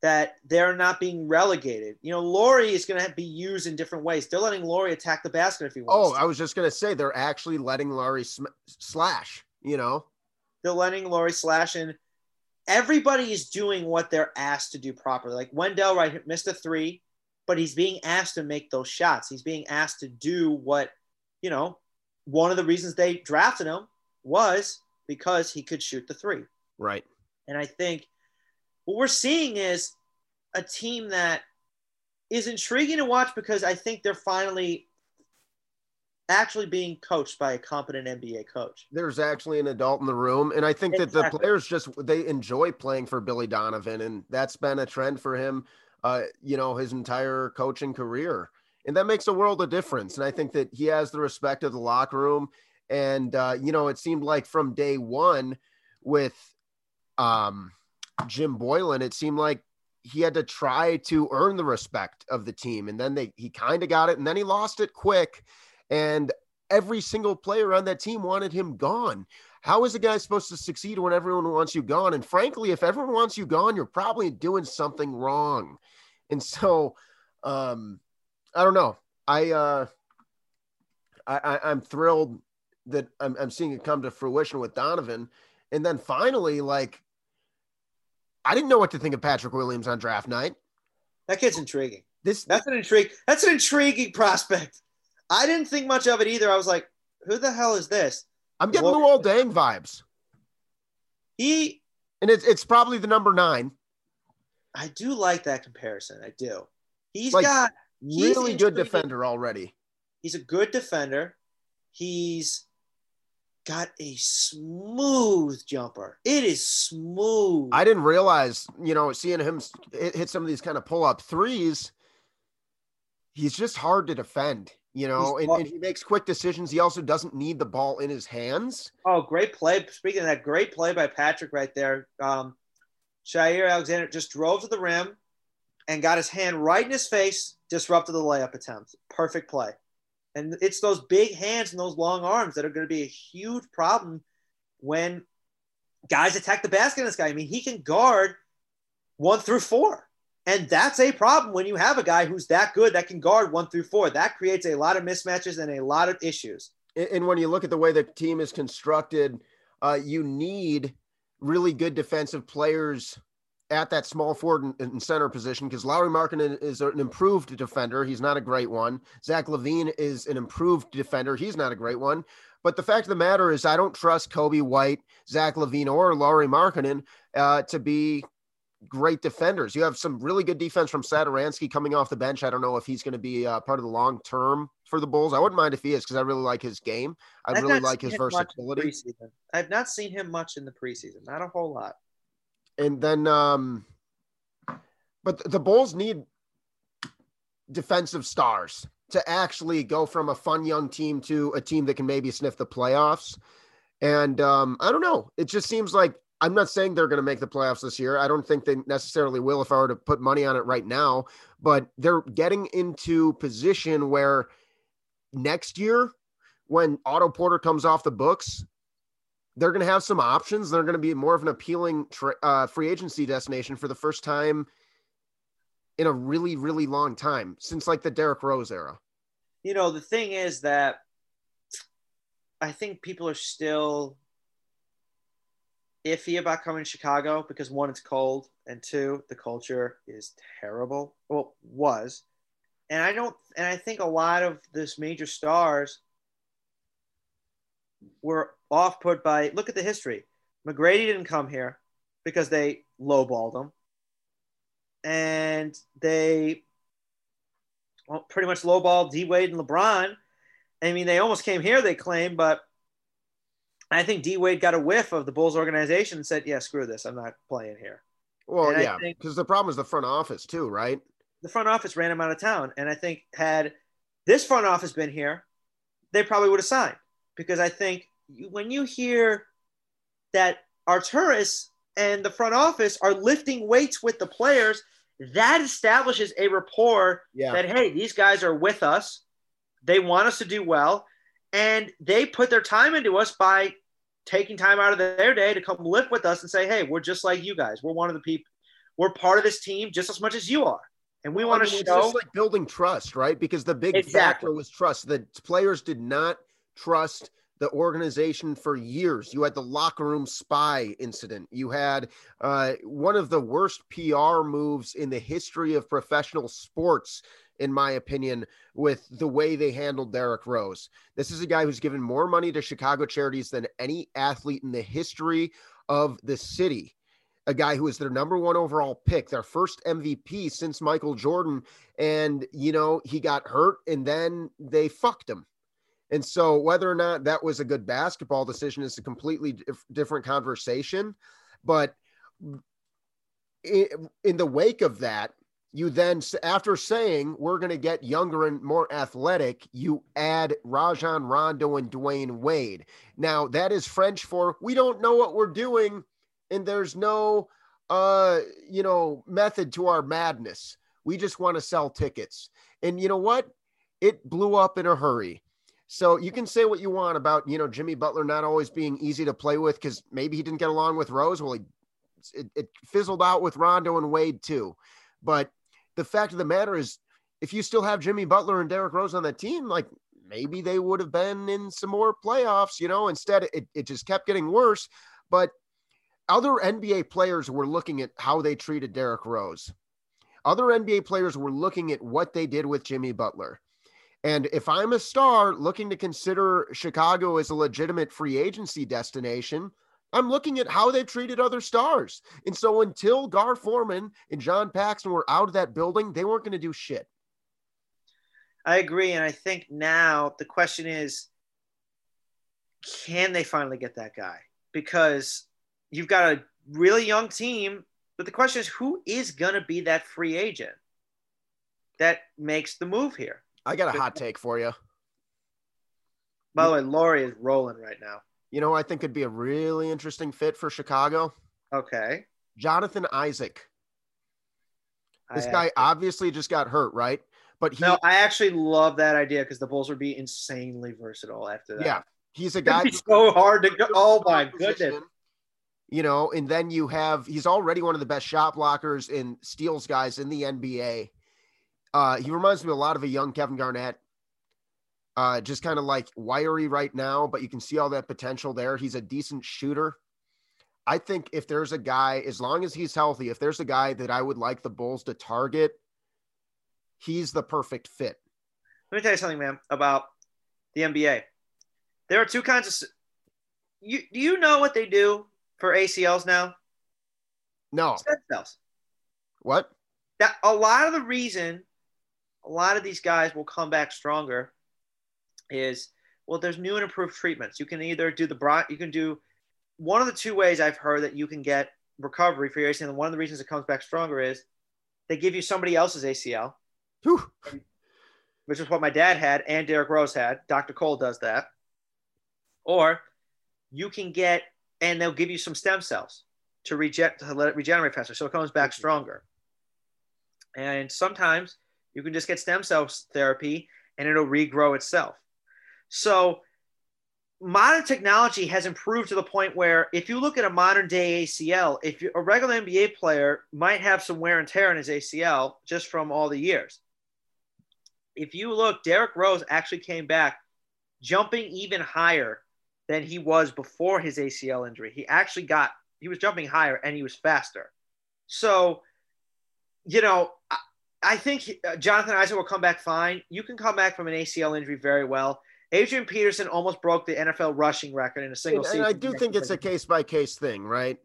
that they're not being relegated. You know, Lauri is going to be used in different ways. They're letting Lauri attack the basket if he wants. Oh, wants. I was just gonna say they're actually letting Lauri sm- slash. You know, They're letting Lauri slash and Everybody is doing what they're asked to do properly. Like Wendell, right, missed a three, but he's being asked to make those shots. He's being asked to do what, you know, one of the reasons they drafted him was because he could shoot the three. Right? And I think what we're seeing is a team that is intriguing to watch because I think they're finally actually being coached by a competent NBA coach. There's actually an adult in the room, and I think that the players just they enjoy playing for Billy Donovan, and that's been a trend for him, uh, you know, his entire coaching career, and that makes a world of difference. And I think that he has the respect of the locker room, and uh, you know, it seemed like from day one with um, Jim Boylen, it seemed like he had to try to earn the respect of the team, and then they he kind of got it, and then he lost it quick. And every single player on that team wanted him gone. How is a guy supposed to succeed when everyone wants you gone? And frankly, if everyone wants you gone, you're probably doing something wrong. And so, um, I don't know. I, uh, I, I I'm thrilled that I'm, I'm seeing it come to fruition with Donovan. And then finally, like, I didn't know what to think of Patrick Williams on draft night. That kid's intriguing. This, That's an intrigue. That's an intriguing prospect. I didn't think much of it either. I was like, who the hell is this? I'm getting Well- Luol Deng vibes. He And it's, it's probably the number nine. I do like that comparison. I do. He's Like, got He's Really good defender already. he's a good defender. He's got a smooth jumper. It is smooth. I didn't realize, you know, seeing him hit, some of these kind of pull up threes, he's just hard to defend, you know, and, and he makes quick decisions. He also doesn't need the ball in his hands. Oh, great play. Speaking of that, great play by Patrick right there. Um, Shai Alexander just drove to the rim and got his hand right in his face, disrupted the layup attempt. Perfect play. And it's those big hands and those long arms that are going to be a huge problem when guys attack the basket this guy. I mean, he can guard one through four. And that's a problem when you have a guy who's that good that can guard one through four. That creates a lot of mismatches and a lot of issues. And, and when you look at the way the team is constructed, uh, you need really good defensive players at that small forward and, center position because Lauri Markkanen is an improved defender. He's not a great one. Zach LaVine is an improved defender. He's not a great one. But the fact of the matter is, I don't trust Coby White, Zach LaVine, or Lauri Markkanen uh, to be great defenders. You have some really good defense from Satoransky coming off the bench. I don't know if he's going to be uh, part of the long term for the Bulls. I wouldn't mind if he is because I really like his game. I I've really like his him much in the versatility. I've not seen him much in the preseason. Not a whole lot. And then, um, but the Bulls need defensive stars to actually go from a fun young team to a team that can maybe sniff the playoffs. And um, I don't know. It just seems like I'm not saying they're going to make the playoffs this year. I don't think they necessarily will if I were to put money on it right now, but they're getting into position where next year, when Otto Porter comes off the books, they're going to have some options. They're going to be more of an appealing tra- uh, free agency destination for the first time in a really, really long time since like the Derrick Rose era. You know, the thing is that I think people are still iffy about coming to Chicago because one, it's cold, and two, the culture is terrible. Well, was. And I don't and I think a lot of this major stars were off put by look at the history. McGrady didn't come here because they lowballed him. And they well, pretty much lowballed D Wade and LeBron. I mean, they almost came here, they claim, but I think D Wade got a whiff of the Bulls organization and said, Yeah, screw this. I'm not playing here. Well, And yeah, because the problem is the front office too, right? The front office ran him out of town. And I think had this front office been here, they probably would have signed. Because I think when you hear that Arturas and the front office are lifting weights with the players, that establishes a rapport Yeah. that hey, these guys are with us. They want us to do well, and they put their time into us by taking time out of their day to come live with us and say, hey, we're just like you guys. We're one of the people. We're part of this team just as much as you are, and we want I to mean, it's show. just like building trust, right? Because the big Exactly. factor was trust. The players did not trust the organization for years. You had the locker room spy incident. You had uh, one of the worst PR moves in the history of professional sports, in my opinion, with the way they handled Derrick Rose. This is a guy who's given more money to Chicago charities than any athlete in the history of the city. a guy who was their number one overall pick, their first MVP since Michael Jordan. And, you know, he got hurt and then they fucked him. And so, whether or not that was a good basketball decision is a completely dif- different conversation. But in, in the wake of that, you then, after saying we're going to get younger and more athletic, you add Rajon Rondo and Dwyane Wade. Now, that is French for we don't know what we're doing, and there's no, uh, you know, method to our madness. We just want to sell tickets. And you know what? It blew up in a hurry. So you can say what you want about, you know, Jimmy Butler not always being easy to play with because maybe he didn't get along with Rose. Well, he, it, it fizzled out with Rondo and Wade too. But the fact of the matter is, if you still have Jimmy Butler and Derrick Rose on that team, like maybe they would have been in some more playoffs, you know, instead it, it just kept getting worse. But other NBA players were looking at how they treated Derrick Rose. Other NBA players were looking at what they did with Jimmy Butler. And if I'm a star looking to consider Chicago as a legitimate free agency destination, I'm looking at how they've treated other stars. And so until Gar Forman and John Paxson were out of that building, they weren't going to do shit. I agree. And I think now the question is can they finally get that guy? Because you've got a really young team, but the question is who is going to be that free agent that makes the move here? I got a hot take for you. By the way, Lauri is rolling right now. You know, I think it'd be a really interesting fit for Chicago. Okay. Jonathan Isaac. This I guy actually- obviously just got hurt, right? But he, No, I actually love that idea because the Bulls would be insanely versatile after that. yeah, he's a guy. So hard to go. Oh my goodness. You know, and then you have he's already one of the best shot blockers and steals guys in the NBA. Uh, he reminds me a lot of a young Kevin Garnett. Uh, just kind of like wiry right now, but you can see all that potential there. He's a decent shooter. I think if there's a guy, as long as he's healthy, if there's a guy that I would like the Bulls to target, he's the perfect fit. Let me tell you something, man, about the NBA. There are two kinds of. You do you know what they do for ACLs now? No, Stem cells. what? That a lot of the reason, a lot of these guys will come back stronger, is well, there's new and improved treatments. You can either do the bro, you can do one of the two ways I've heard that you can get recovery for your ACL. And one of the reasons it comes back stronger is they give you somebody else's ACL. Whew. which is what my dad had and Derrick Rose had. Dr. Cole does that. Or you can get, and they'll give you some stem cells to, reject, to let it regenerate faster. So it comes back stronger. And sometimes you can just get stem cell therapy and it'll regrow itself. So modern technology has improved to the point where if you look at a modern day ACL, if you, a regular NBA player might have some wear and tear in his ACL just from all the years if you look, Derrick Rose actually came back jumping even higher than he was before his ACL injury. He actually got, he was jumping higher and he was faster. So, you know, I, think uh, Jonathan Isaac will come back fine. You can come back from an ACL injury very well. Adrian Peterson almost broke the NFL rushing record in a single And, season. and I do think it's a case by case thing, right?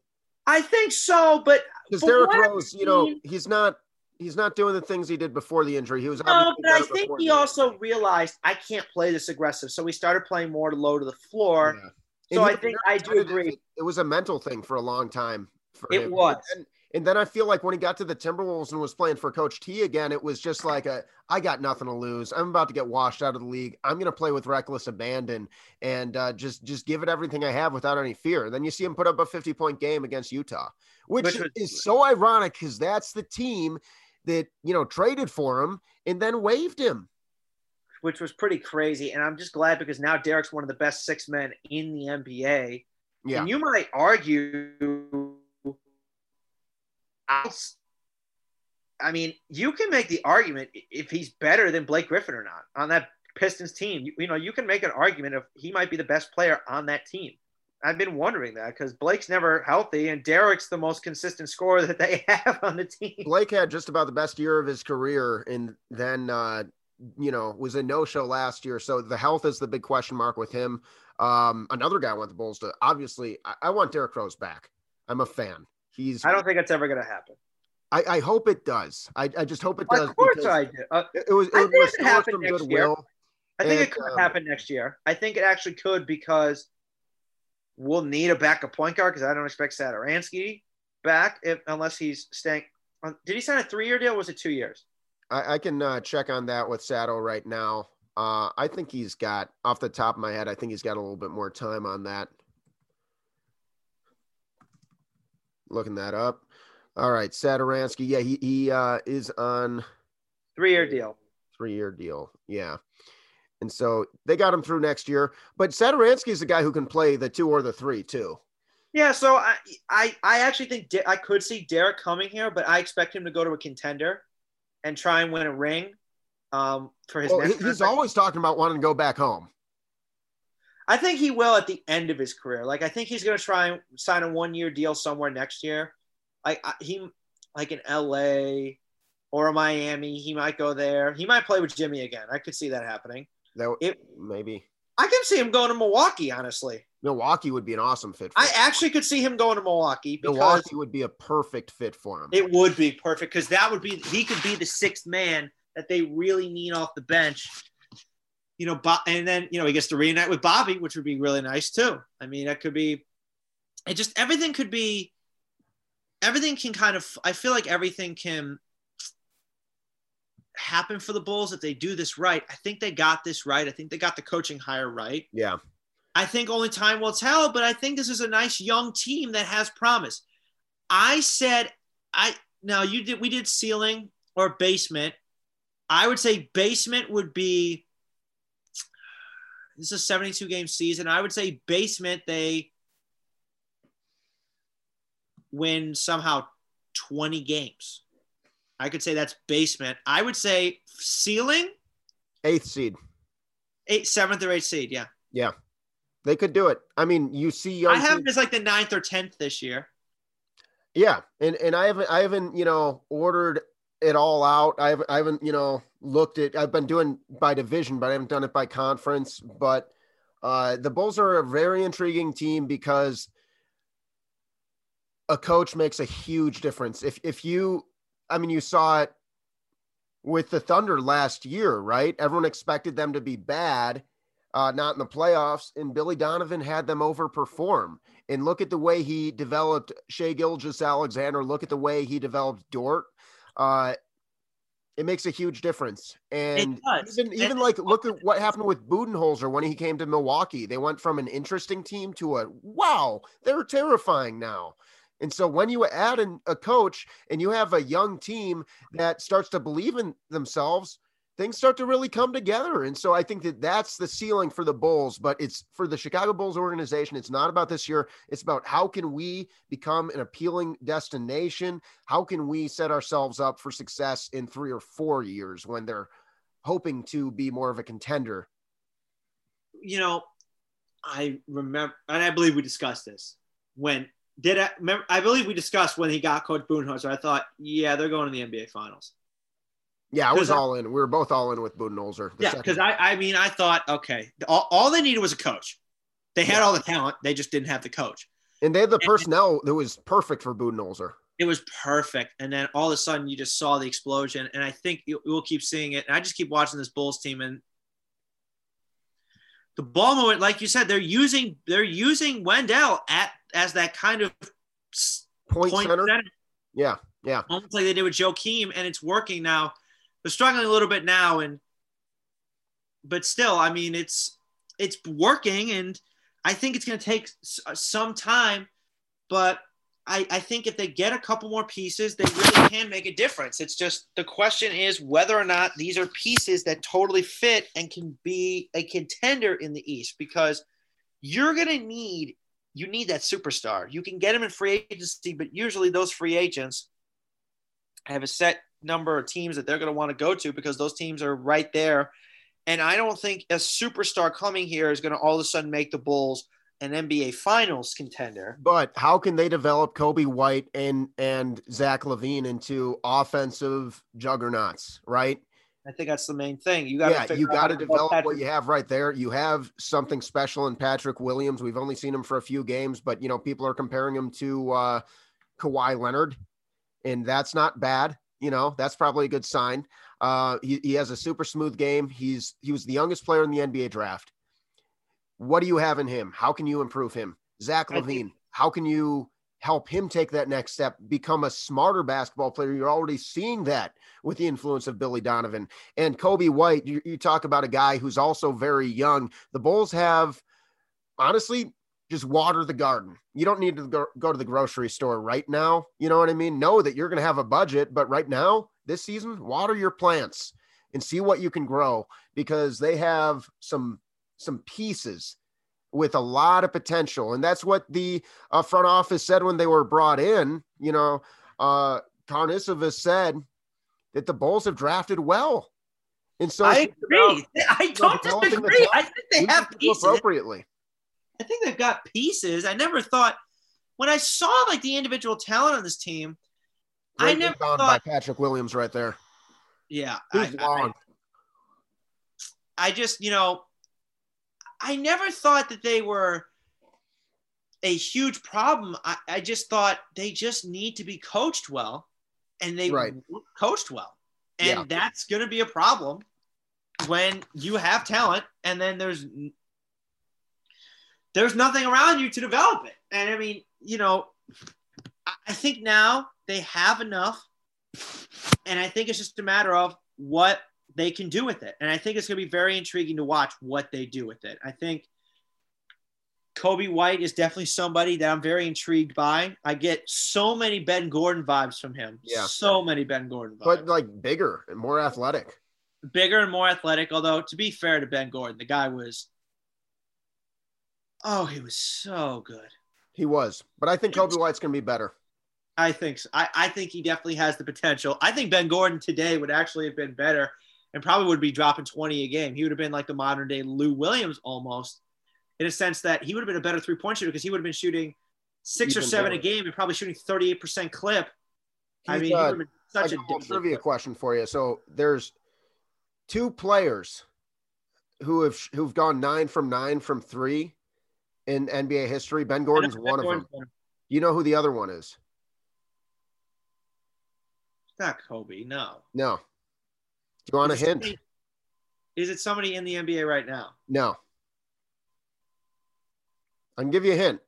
I think so, but Because Derrick Rose, you know, he's not he's not doing the things he did before the injury. He was No, but I think he also realized I can't play this aggressive. So he started playing more low to the floor. Yeah. So I think I do agree. It, it was a mental thing for a long time. It him. was. And, and then I feel like when he got to the Timberwolves and was playing for Coach T again, it was just like a I got nothing to lose. I'm about to get washed out of the league. I'm going to play with reckless abandon and uh, just just give it everything I have without any fear. Then you see him put up a 50 point game against Utah, which, Which was- is so ironic because that's the team that you know traded for him and then waived him. which was pretty crazy. And I'm just glad because now Derrick's one of the best six men in the NBA. Yeah, And you might argue, I mean, you can make the argument if he's better than Blake Griffin or not on that Pistons team. You, you know, you can make an argument if he might be the best player on that team. I've been wondering that because Blake's never healthy and Derrick's the most consistent scorer that they have on the team. Blake had just about the best year of his career, and then uh, you know was a no show last year. So the health is the big question mark with him. Um, another guy I want the Bulls to obviously. I, I want Derrick Rose back. I'm a fan. He's I don't think it's ever going to happen. I, I hope it does. I, I just hope it does. Of course I do. Uh, It, it was it I think it could happen next year. I think And, it could um, happen next year. I think it actually could because we'll need a backup point guard because I don't expect Satoransky back if unless he's staying. on- Did he sign a three-year deal? or Was it two years? I, I can uh, check on that with Sato right now. Uh, I think he's got, off the top of my head, I think he's got a little bit more time on that. Looking that up. All right, Satoransky. Yeah, he he uh, is on Three-year deal. three year deal. Yeah. And so they got him through next year. But Satoransky is a guy who can play the two or the three too. Yeah, so I I, I actually think De- I could see Derrick coming here, but I expect him to go to a contender and try and win a ring um, for his Well, next. he- he's always talking about wanting to go back home. I think he will at the end of his career. Like I think he's going to try and sign a one-year deal somewhere next year. Like I, he, like in L.A. or Miami, he might go there. He might play with Jimmy again. I could see that happening. That It- maybe I can see him going to Milwaukee. Honestly, Milwaukee would be an awesome fit. For I him. actually could see him going to Milwaukee because Milwaukee would be a perfect fit for him. it would be perfect because that would be he could be the sixth man that they really need off the bench. You know, and then you know he gets to reunite with Bobby, which would be really nice too. I mean, that could be. It just everything could be. Everything can kind of. I feel like everything can happen for the Bulls if they do this right. I think they got this right. I think they got the coaching hire right. yeah. I think only time will tell, but I think this is a nice young team that has promise. I said I now you did we did ceiling or basement. I would say basement would be this is a 72 game season. I would say basement they win somehow 20 games. I could say that's basement. I would say ceiling Eighth seed. eight seventh or eighth seed. Yeah. Yeah. They could do it. I mean, you see I have them as like the ninth or tenth this year. Yeah, and and I haven't I haven't you know ordered it all out. I haven't I haven't you know looked at. I've been doing by division, but I haven't done it by conference. But uh, the Bulls are a very intriguing team because a coach makes a huge difference. If if you, I mean, you saw it with the Thunder last year, right? Everyone expected them to be bad, uh, not in the playoffs, and Billy Donovan had them overperform. And look at the way he developed Shai Gilgeous-Alexander. Look at the way he developed Dort. Uh, it makes a huge difference. And even even like look at what happened with Budenholzer when he came to Milwaukee. They went from an interesting team to a wow, they're terrifying now. And so when you add in a coach and you have a young team that starts to believe in themselves, things start to really come together. And so I think that that's the ceiling for the Bulls, but it's for the Chicago Bulls organization. It's not about this year. It's about how can we become an appealing destination? How can we set ourselves up for success in three or four years when they're hoping to be more of a contender? you know, I remember, and I believe we discussed this when did I remember? I believe we discussed when he got Coach Budenholzer. I thought, yeah, they're going to the NBA Finals. Yeah, I was all in. We were both all in with Budenholzer. yeah, because I, I mean, I thought, okay, all, all they needed was a coach. They had Yeah. all the talent, they just didn't have the coach. and they had the and- personnel that was perfect for Budenholzer. It was perfect, and then all of a sudden, you just saw the explosion. And I think you, we'll keep seeing it. And I just keep watching this Bulls team, and the ball movement, like you said, they're using they're using Wendell at as that kind of Point, point center. center. Yeah, yeah. almost like they did with Joakim, and it's working now. They're struggling a little bit now, and but still, I mean, it's it's working, and I think it's going to take uh, some time, but I, I think if they get a couple more pieces, they really can make a difference. It's just the question is whether or not these are pieces that totally fit and can be a contender in the East because you're going to need you need that superstar. You can get them in free agency, but usually those free agents have a set number of teams that they're going to want to go to because those teams are right there. And I don't think a superstar coming here is going to all of a sudden make the Bulls an NBA Finals contender. But how can they develop Coby White and and Zach LaVine into offensive juggernauts, right? I think that's the main thing. You got yeah, to you got to develop what you have right there. You have something special in Patrick Williams. We've only seen him for a few games, but you know people are comparing him to uh, Kawhi Leonard, and that's not bad. You know, that's probably a good sign. Uh, he, he has a super smooth game. He's he was the youngest player in the NBA draft. What do you have in him? How can you improve him? Zach think- LaVine, how can you help him take that next step, become a smarter basketball player? You're already seeing that with the influence of Billy Donovan and Coby White. You, you talk about a guy who's also very young. The Bulls have honestly just water the garden. You don't need to go, go to the grocery store right now. You know what I mean? Know that you're going to have a budget, but right now, this season, water your plants and see what you can grow because they have some some pieces with a lot of potential, and that's what the uh, front office said when they were brought in. You know, uh, Karnisovas said that the Bulls have drafted well, and so I about agree. I don't disagree. I think they have pieces. appropriately. I think they've got pieces. I never thought when I saw like the individual talent on this team. I Great never rebound thought- by Patrick Williams right there. Yeah, I, He's I- long. I just you know, I never thought that they were a huge problem. I, I just thought they just need to be coached well, and they Right. coached well, and Yeah. that's going to be a problem when you have talent and then there's there's nothing around you to develop it. And I mean, you know, I- think now they have enough, and I think it's just a matter of what they can do with it. And I think it's going to be very intriguing to watch what they do with it. I think Coby White is definitely somebody that I'm very intrigued by. I get so many Ben Gordon vibes from him. Yeah. So many Ben Gordon vibes. but like bigger and more athletic. Bigger and more athletic. Although, to be fair to Ben Gordon, the guy was, oh, he was so good. He was, but I think Coby White's gonna be better. I think so. I, I think he definitely has the potential. I think Ben Gordon today would actually have been better and probably would be dropping 20 a game. He would have been like the modern day Lou Williams almost, in a sense that he would have been a better three point shooter because he would have been shooting six or seven better. a game and probably shooting 38% clip. I He's, mean, he uh, would have been I such a got a different trivia question for you. So there's two players who have who've gone nine from nine from three in NBA history. Ben Gordon's one of them. It's You know who the other one is? not Kobe. No. No. Do you want a Is it hint? somebody- Is it somebody in the NBA right now? No. I can give you a hint.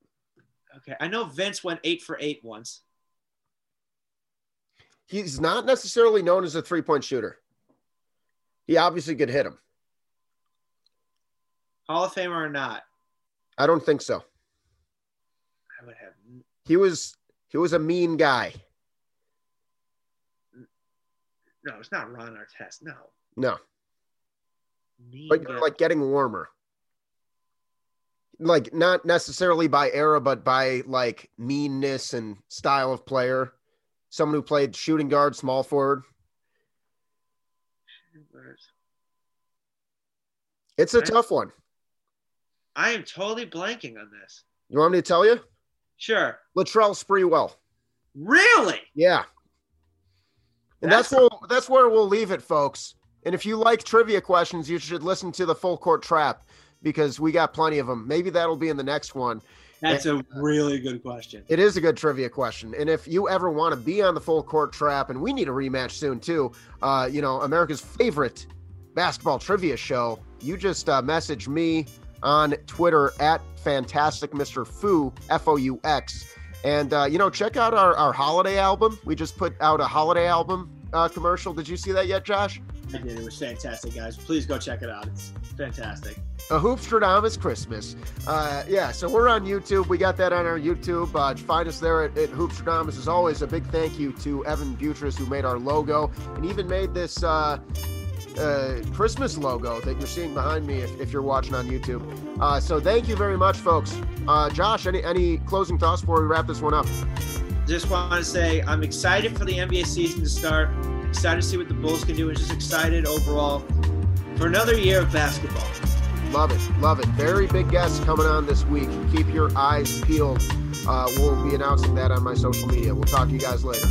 Okay. I know Vince went eight for eight once. He's not necessarily known as a three point shooter. He obviously could hit him. Hall of Famer or not? I don't think so. I would have He was he was a mean guy. no. It's not Ron Artest. No. No. Mean But guy. like getting warmer. Like not necessarily by era, but by like meanness and style of player. Someone who played shooting guard, small forward. It's a tough one. I am totally blanking on this. You want me to tell you? Sure. Latrell Sprewell. Really? Yeah. And that's, That's- where that's where we'll leave it, folks. And if you like trivia questions, you should listen to the Full Court Trap because we got plenty of them. Maybe that'll be in the next one. That's a really good question. It is a good trivia question. And if you ever want to be on the Full Court Trap, and we need a rematch soon too, uh, you know, America's favorite basketball trivia show, you just uh, message me on Twitter at Fantastic Mr. Foux, F O U X. And, uh, you know, check out our, our holiday album. We just put out a holiday album uh, commercial. Did you see that yet, Josh? I did. It was fantastic, guys. Please go check it out. It's fantastic. A Hoopstradamus Christmas. Uh, yeah, so we're on YouTube. We got that on our YouTube. Uh, find us there at, at Hoopstradamus. As always, a big thank you to Evan Butris, who made our logo and even made this uh, uh, Christmas logo that you're seeing behind me if, if you're watching on YouTube. Uh, so thank you very much, folks. Uh, Josh, any, any closing thoughts before we wrap this one up? Just want to say I'm excited for the NBA season to start. Excited to see what the Bulls can do, and just excited overall for another year of basketball. Love it. Love it. Very big guests coming on this week. Keep your eyes peeled. Uh, we'll be announcing that on my social media. We'll talk to you guys later.